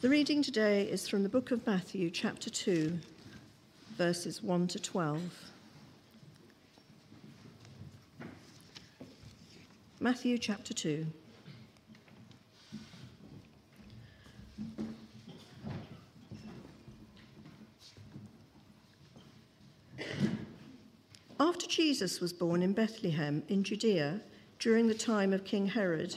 The reading today is from the book of Matthew, chapter 2, verses 1 to 12. Matthew chapter 2. After Jesus was born in Bethlehem in Judea during the time of King Herod,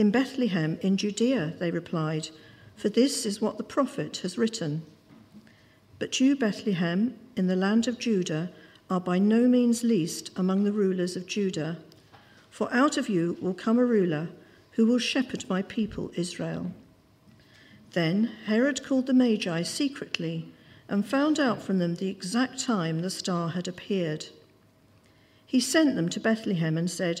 In Bethlehem in Judea, they replied, for this is what the prophet has written. But you, Bethlehem, in the land of Judah, are by no means least among the rulers of Judah, for out of you will come a ruler who will shepherd my people Israel. Then Herod called the Magi secretly and found out from them the exact time the star had appeared. He sent them to Bethlehem and said,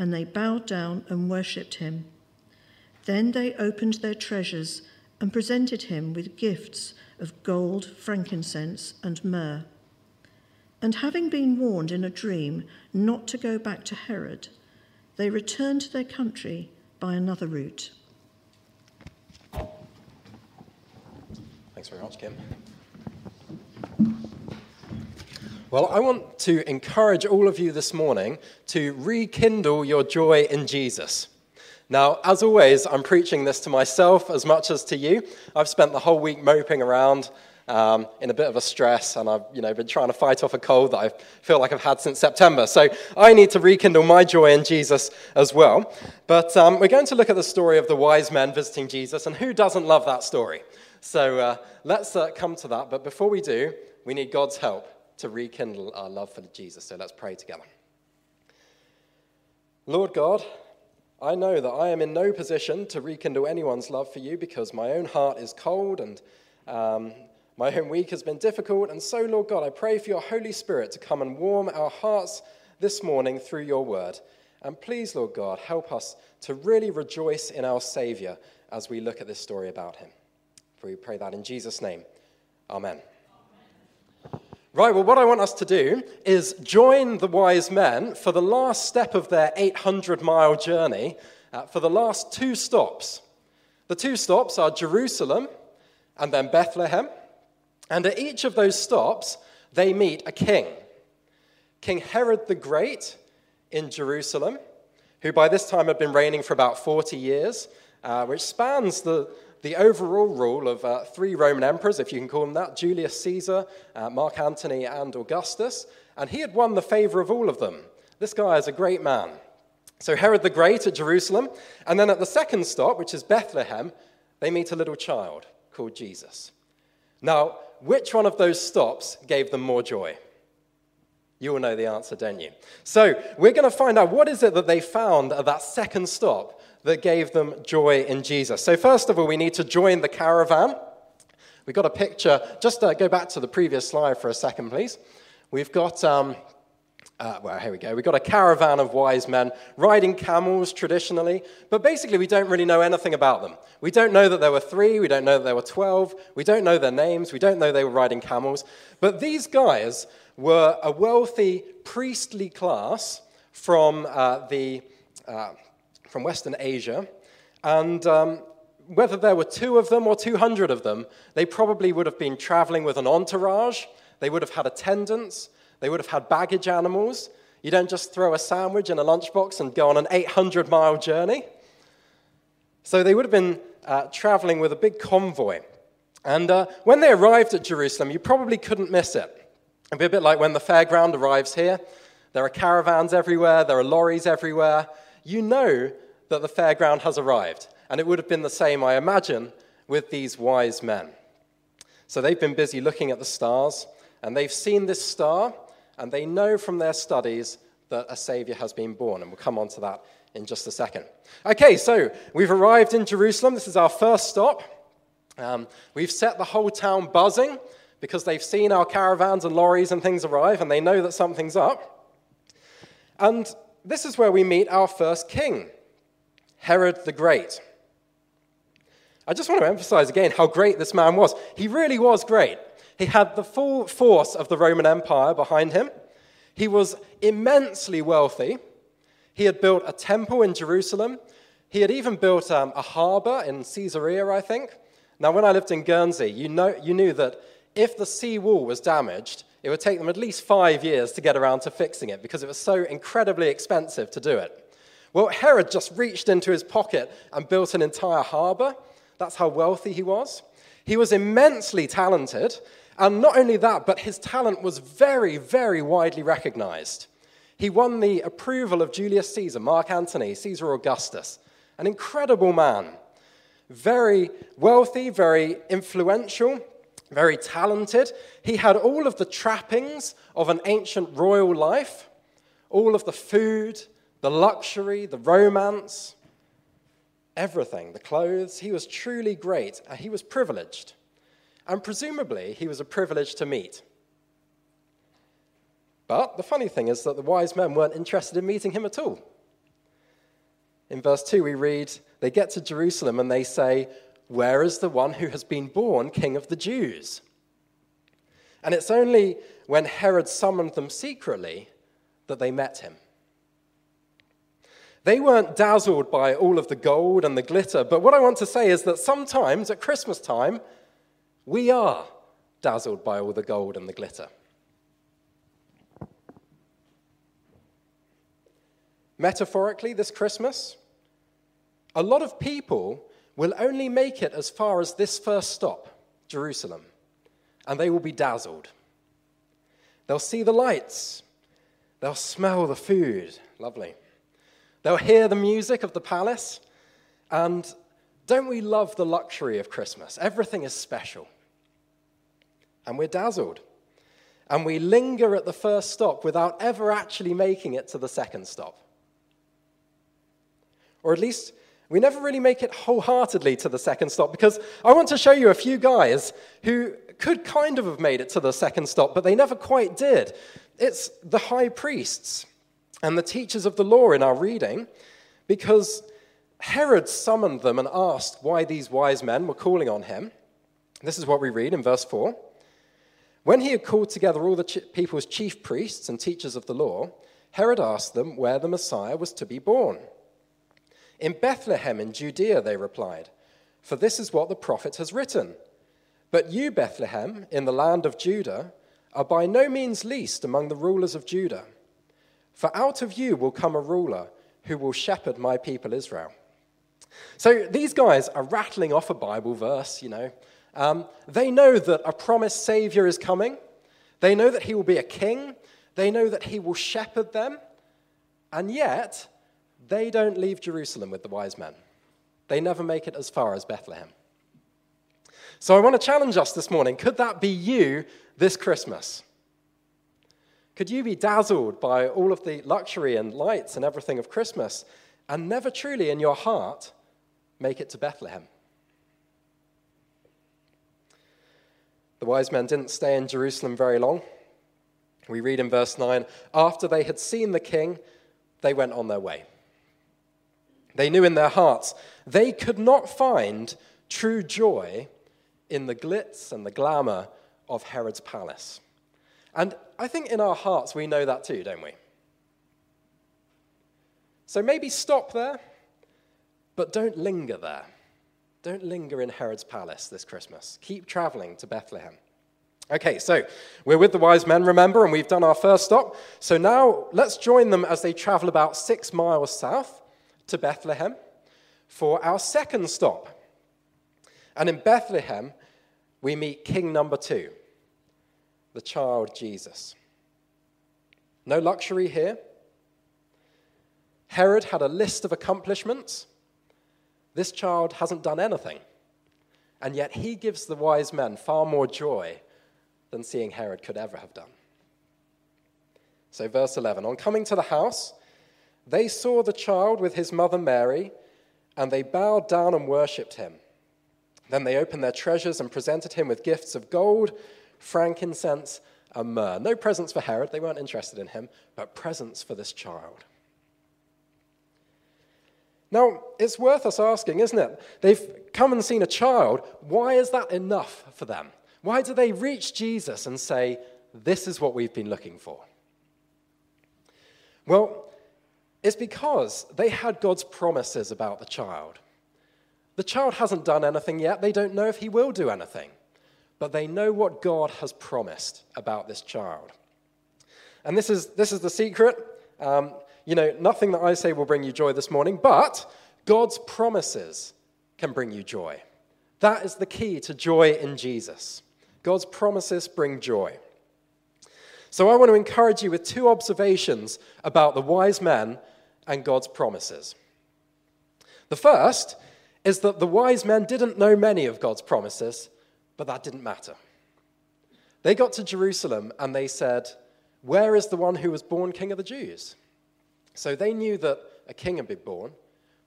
and they bowed down and worshipped him. Then they opened their treasures and presented him with gifts of gold, frankincense, and myrrh. And having been warned in a dream not to go back to Herod, they returned to their country by another route. Thanks very much, Kim. Well, I want to encourage all of you this morning to rekindle your joy in Jesus. Now, as always, I'm preaching this to myself as much as to you. I've spent the whole week moping around um, in a bit of a stress, and I've you know, been trying to fight off a cold that I feel like I've had since September. So I need to rekindle my joy in Jesus as well. But um, we're going to look at the story of the wise men visiting Jesus, and who doesn't love that story? So uh, let's uh, come to that. But before we do, we need God's help to rekindle our love for Jesus. So let's pray together. Lord God, I know that I am in no position to rekindle anyone's love for you because my own heart is cold and um, my own week has been difficult. And so, Lord God, I pray for your Holy Spirit to come and warm our hearts this morning through your word. And please, Lord God, help us to really rejoice in our Savior as we look at this story about him. For we pray that in Jesus' name. Amen. Right, well, what I want us to do is join the wise men for the last step of their 800 mile journey uh, for the last two stops. The two stops are Jerusalem and then Bethlehem. And at each of those stops, they meet a king King Herod the Great in Jerusalem, who by this time had been reigning for about 40 years, uh, which spans the, the overall rule of uh, three Roman emperors, if you can call them that Julius Caesar, uh, Mark Antony, and Augustus. And he had won the favor of all of them. This guy is a great man. So, Herod the Great at Jerusalem. And then at the second stop, which is Bethlehem, they meet a little child called Jesus. Now, which one of those stops gave them more joy? You will know the answer, don't you? So, we're going to find out what is it that they found at that second stop that gave them joy in Jesus. So, first of all, we need to join the caravan. We've got a picture. Just uh, go back to the previous slide for a second, please. We've got, um, uh, well, here we go. We've got a caravan of wise men riding camels traditionally, but basically, we don't really know anything about them. We don't know that there were three, we don't know that there were 12, we don't know their names, we don't know they were riding camels. But these guys were a wealthy priestly class from uh, the. From Western Asia. And um, whether there were two of them or 200 of them, they probably would have been traveling with an entourage. They would have had attendants. They would have had baggage animals. You don't just throw a sandwich in a lunchbox and go on an 800 mile journey. So they would have been uh, traveling with a big convoy. And uh, when they arrived at Jerusalem, you probably couldn't miss it. It'd be a bit like when the fairground arrives here. There are caravans everywhere, there are lorries everywhere. You know that the fairground has arrived. And it would have been the same, I imagine, with these wise men. So they've been busy looking at the stars, and they've seen this star, and they know from their studies that a Savior has been born. And we'll come on to that in just a second. Okay, so we've arrived in Jerusalem. This is our first stop. Um, we've set the whole town buzzing because they've seen our caravans and lorries and things arrive, and they know that something's up. And this is where we meet our first king, Herod the Great. I just want to emphasize again how great this man was. He really was great. He had the full force of the Roman Empire behind him. He was immensely wealthy. He had built a temple in Jerusalem. He had even built um, a harbor in Caesarea, I think. Now, when I lived in Guernsey, you, know, you knew that if the sea wall was damaged, it would take them at least five years to get around to fixing it because it was so incredibly expensive to do it. Well, Herod just reached into his pocket and built an entire harbor. That's how wealthy he was. He was immensely talented, and not only that, but his talent was very, very widely recognized. He won the approval of Julius Caesar, Mark Antony, Caesar Augustus, an incredible man. Very wealthy, very influential, very talented. He had all of the trappings of an ancient royal life all of the food, the luxury, the romance, everything, the clothes. He was truly great. He was privileged. And presumably, he was a privilege to meet. But the funny thing is that the wise men weren't interested in meeting him at all. In verse 2, we read, They get to Jerusalem and they say, where is the one who has been born king of the Jews? And it's only when Herod summoned them secretly that they met him. They weren't dazzled by all of the gold and the glitter, but what I want to say is that sometimes at Christmas time, we are dazzled by all the gold and the glitter. Metaphorically, this Christmas, a lot of people will only make it as far as this first stop, Jerusalem, and they will be dazzled. They'll see the lights, they'll smell the food, lovely. They'll hear the music of the palace, and don't we love the luxury of Christmas? Everything is special. And we're dazzled. And we linger at the first stop without ever actually making it to the second stop. Or at least we never really make it wholeheartedly to the second stop because I want to show you a few guys who could kind of have made it to the second stop, but they never quite did. It's the high priests and the teachers of the law in our reading because Herod summoned them and asked why these wise men were calling on him. This is what we read in verse 4. When he had called together all the people's chief priests and teachers of the law, Herod asked them where the Messiah was to be born. In Bethlehem in Judea, they replied, for this is what the prophet has written. But you, Bethlehem, in the land of Judah, are by no means least among the rulers of Judah. For out of you will come a ruler who will shepherd my people Israel. So these guys are rattling off a Bible verse, you know. Um, they know that a promised Savior is coming. They know that he will be a king. They know that he will shepherd them. And yet, they don't leave Jerusalem with the wise men. They never make it as far as Bethlehem. So I want to challenge us this morning. Could that be you this Christmas? Could you be dazzled by all of the luxury and lights and everything of Christmas and never truly in your heart make it to Bethlehem? The wise men didn't stay in Jerusalem very long. We read in verse 9 after they had seen the king, they went on their way. They knew in their hearts they could not find true joy in the glitz and the glamour of Herod's palace. And I think in our hearts we know that too, don't we? So maybe stop there, but don't linger there. Don't linger in Herod's palace this Christmas. Keep traveling to Bethlehem. Okay, so we're with the wise men, remember, and we've done our first stop. So now let's join them as they travel about six miles south to Bethlehem for our second stop. And in Bethlehem, we meet king number two, the child Jesus. No luxury here. Herod had a list of accomplishments. This child hasn't done anything. And yet he gives the wise men far more joy than seeing Herod could ever have done. So, verse 11 On coming to the house, they saw the child with his mother Mary, and they bowed down and worshipped him. Then they opened their treasures and presented him with gifts of gold, frankincense, and myrrh. No presents for Herod, they weren't interested in him, but presents for this child. Now, it's worth us asking, isn't it? They've come and seen a child. Why is that enough for them? Why do they reach Jesus and say, This is what we've been looking for? Well, it's because they had God's promises about the child. The child hasn't done anything yet, they don't know if he will do anything, but they know what God has promised about this child. And this is, this is the secret. Um, you know, nothing that I say will bring you joy this morning, but God's promises can bring you joy. That is the key to joy in Jesus. God's promises bring joy. So I want to encourage you with two observations about the wise men and God's promises. The first is that the wise men didn't know many of God's promises, but that didn't matter. They got to Jerusalem and they said, Where is the one who was born king of the Jews? So they knew that a king had been born,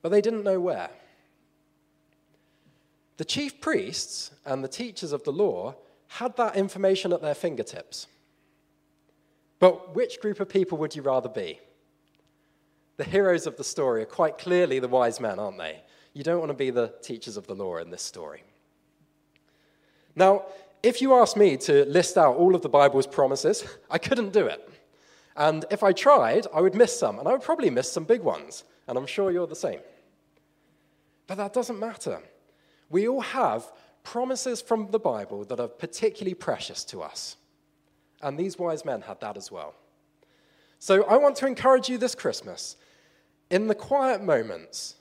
but they didn't know where. The chief priests and the teachers of the law had that information at their fingertips. But which group of people would you rather be? The heroes of the story are quite clearly the wise men, aren't they? You don't want to be the teachers of the law in this story. Now, if you asked me to list out all of the Bible's promises, I couldn't do it. And if I tried, I would miss some, and I would probably miss some big ones, and I'm sure you're the same. But that doesn't matter. We all have promises from the Bible that are particularly precious to us. And these wise men had that as well. So I want to encourage you this Christmas, in the quiet moments,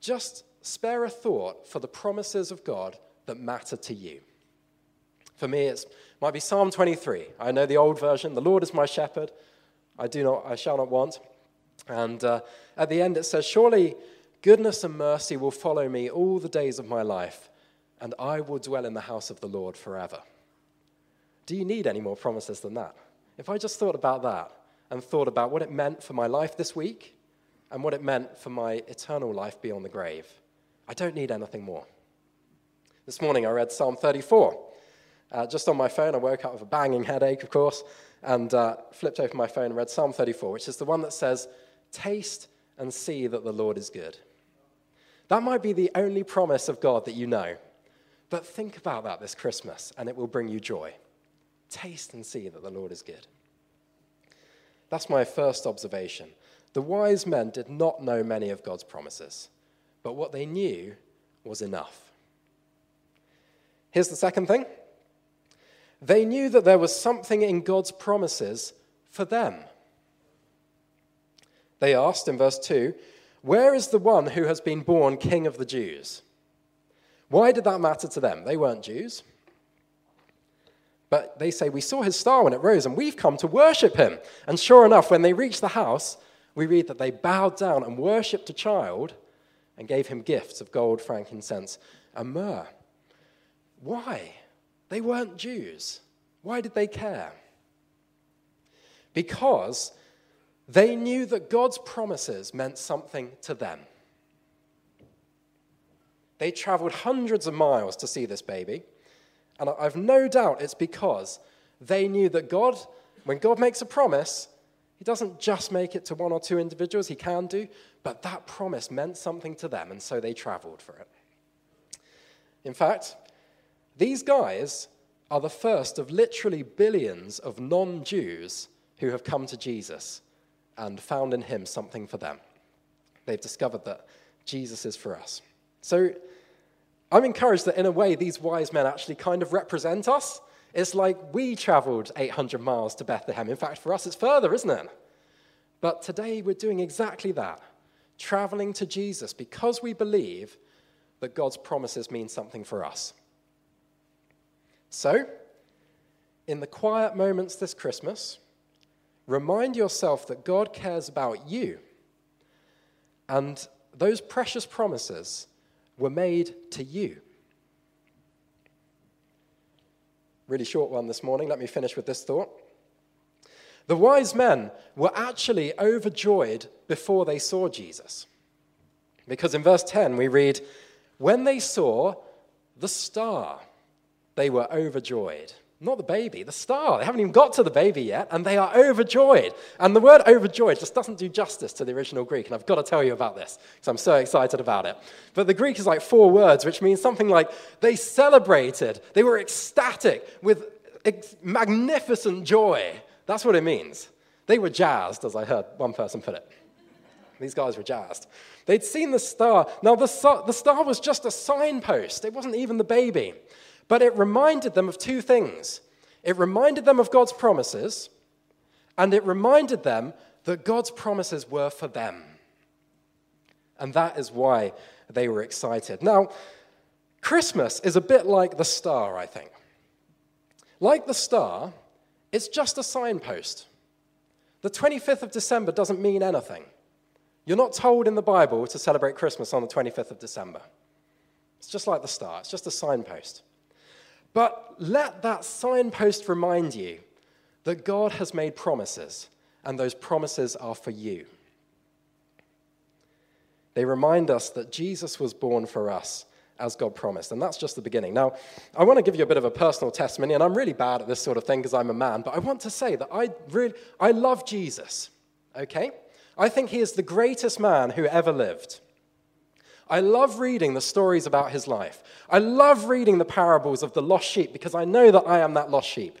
just spare a thought for the promises of God that matter to you. For me, it might be Psalm 23. I know the old version The Lord is my shepherd, I, do not, I shall not want. And uh, at the end, it says, Surely goodness and mercy will follow me all the days of my life, and I will dwell in the house of the Lord forever. Do you need any more promises than that? If I just thought about that and thought about what it meant for my life this week and what it meant for my eternal life beyond the grave, I don't need anything more. This morning I read Psalm 34. Uh, just on my phone, I woke up with a banging headache, of course, and uh, flipped open my phone and read Psalm 34, which is the one that says, Taste and see that the Lord is good. That might be the only promise of God that you know. But think about that this Christmas, and it will bring you joy. Taste and see that the Lord is good. That's my first observation. The wise men did not know many of God's promises, but what they knew was enough. Here's the second thing they knew that there was something in God's promises for them. They asked in verse 2 Where is the one who has been born king of the Jews? Why did that matter to them? They weren't Jews. But they say, We saw his star when it rose, and we've come to worship him. And sure enough, when they reached the house, we read that they bowed down and worshipped a child and gave him gifts of gold, frankincense, and myrrh. Why? They weren't Jews. Why did they care? Because they knew that God's promises meant something to them. They traveled hundreds of miles to see this baby. And I've no doubt it's because they knew that God, when God makes a promise, He doesn't just make it to one or two individuals, He can do, but that promise meant something to them, and so they traveled for it. In fact, these guys are the first of literally billions of non Jews who have come to Jesus and found in Him something for them. They've discovered that Jesus is for us. So, I'm encouraged that in a way, these wise men actually kind of represent us. It's like we traveled 800 miles to Bethlehem. In fact, for us, it's further, isn't it? But today, we're doing exactly that traveling to Jesus because we believe that God's promises mean something for us. So, in the quiet moments this Christmas, remind yourself that God cares about you. And those precious promises were made to you. Really short one this morning. Let me finish with this thought. The wise men were actually overjoyed before they saw Jesus. Because in verse 10 we read, When they saw the star, they were overjoyed. Not the baby, the star. They haven't even got to the baby yet, and they are overjoyed. And the word overjoyed just doesn't do justice to the original Greek, and I've got to tell you about this because I'm so excited about it. But the Greek is like four words, which means something like they celebrated, they were ecstatic with magnificent joy. That's what it means. They were jazzed, as I heard one person put it. These guys were jazzed. They'd seen the star. Now, the, the star was just a signpost, it wasn't even the baby. But it reminded them of two things it reminded them of God's promises, and it reminded them that God's promises were for them. And that is why they were excited. Now, Christmas is a bit like the star, I think. Like the star, it's just a signpost. The 25th of December doesn't mean anything. You're not told in the Bible to celebrate Christmas on the 25th of December. It's just like the star, it's just a signpost. But let that signpost remind you that God has made promises, and those promises are for you. They remind us that Jesus was born for us as God promised. And that's just the beginning. Now, I want to give you a bit of a personal testimony, and I'm really bad at this sort of thing because I'm a man, but I want to say that I really I love Jesus. Okay? I think he is the greatest man who ever lived. I love reading the stories about his life. I love reading the parables of the lost sheep because I know that I am that lost sheep.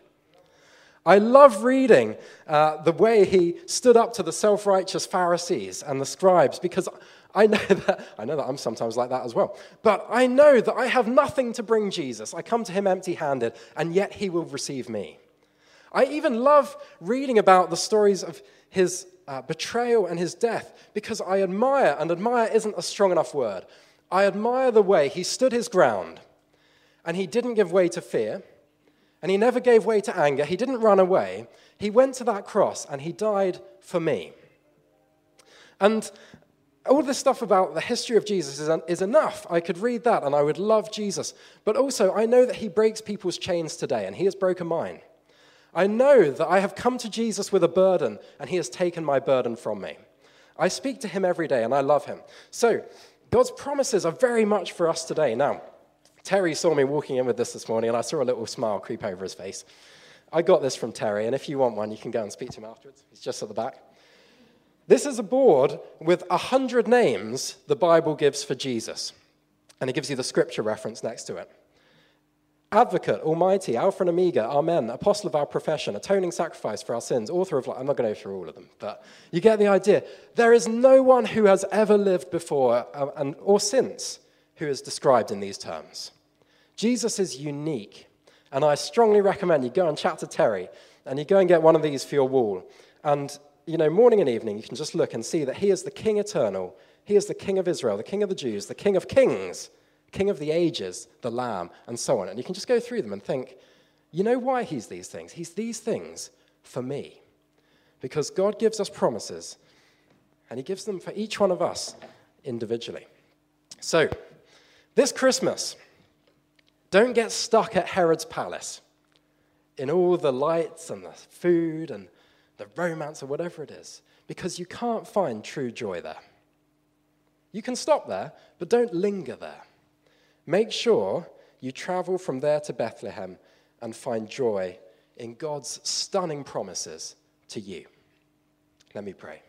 I love reading uh, the way he stood up to the self righteous Pharisees and the scribes because I know, that, I know that I'm sometimes like that as well. But I know that I have nothing to bring Jesus. I come to him empty handed, and yet he will receive me. I even love reading about the stories of his uh, betrayal and his death because I admire, and admire isn't a strong enough word, I admire the way he stood his ground and he didn't give way to fear and he never gave way to anger. He didn't run away. He went to that cross and he died for me. And all this stuff about the history of Jesus is, is enough. I could read that and I would love Jesus. But also, I know that he breaks people's chains today and he has broken mine. I know that I have come to Jesus with a burden, and he has taken my burden from me. I speak to him every day, and I love him. So, God's promises are very much for us today. Now, Terry saw me walking in with this this morning, and I saw a little smile creep over his face. I got this from Terry, and if you want one, you can go and speak to him afterwards. He's just at the back. This is a board with a hundred names the Bible gives for Jesus, and it gives you the scripture reference next to it. Advocate, Almighty, Alpha and Omega, Amen, Apostle of our profession, atoning sacrifice for our sins, author of life. I'm not going to go through all of them, but you get the idea. There is no one who has ever lived before uh, and, or since who is described in these terms. Jesus is unique, and I strongly recommend you go and chat to Terry and you go and get one of these for your wall. And, you know, morning and evening, you can just look and see that he is the King eternal, he is the King of Israel, the King of the Jews, the King of kings King of the ages, the Lamb, and so on. And you can just go through them and think, you know why he's these things? He's these things for me. Because God gives us promises, and he gives them for each one of us individually. So, this Christmas, don't get stuck at Herod's palace in all the lights and the food and the romance or whatever it is, because you can't find true joy there. You can stop there, but don't linger there. Make sure you travel from there to Bethlehem and find joy in God's stunning promises to you. Let me pray.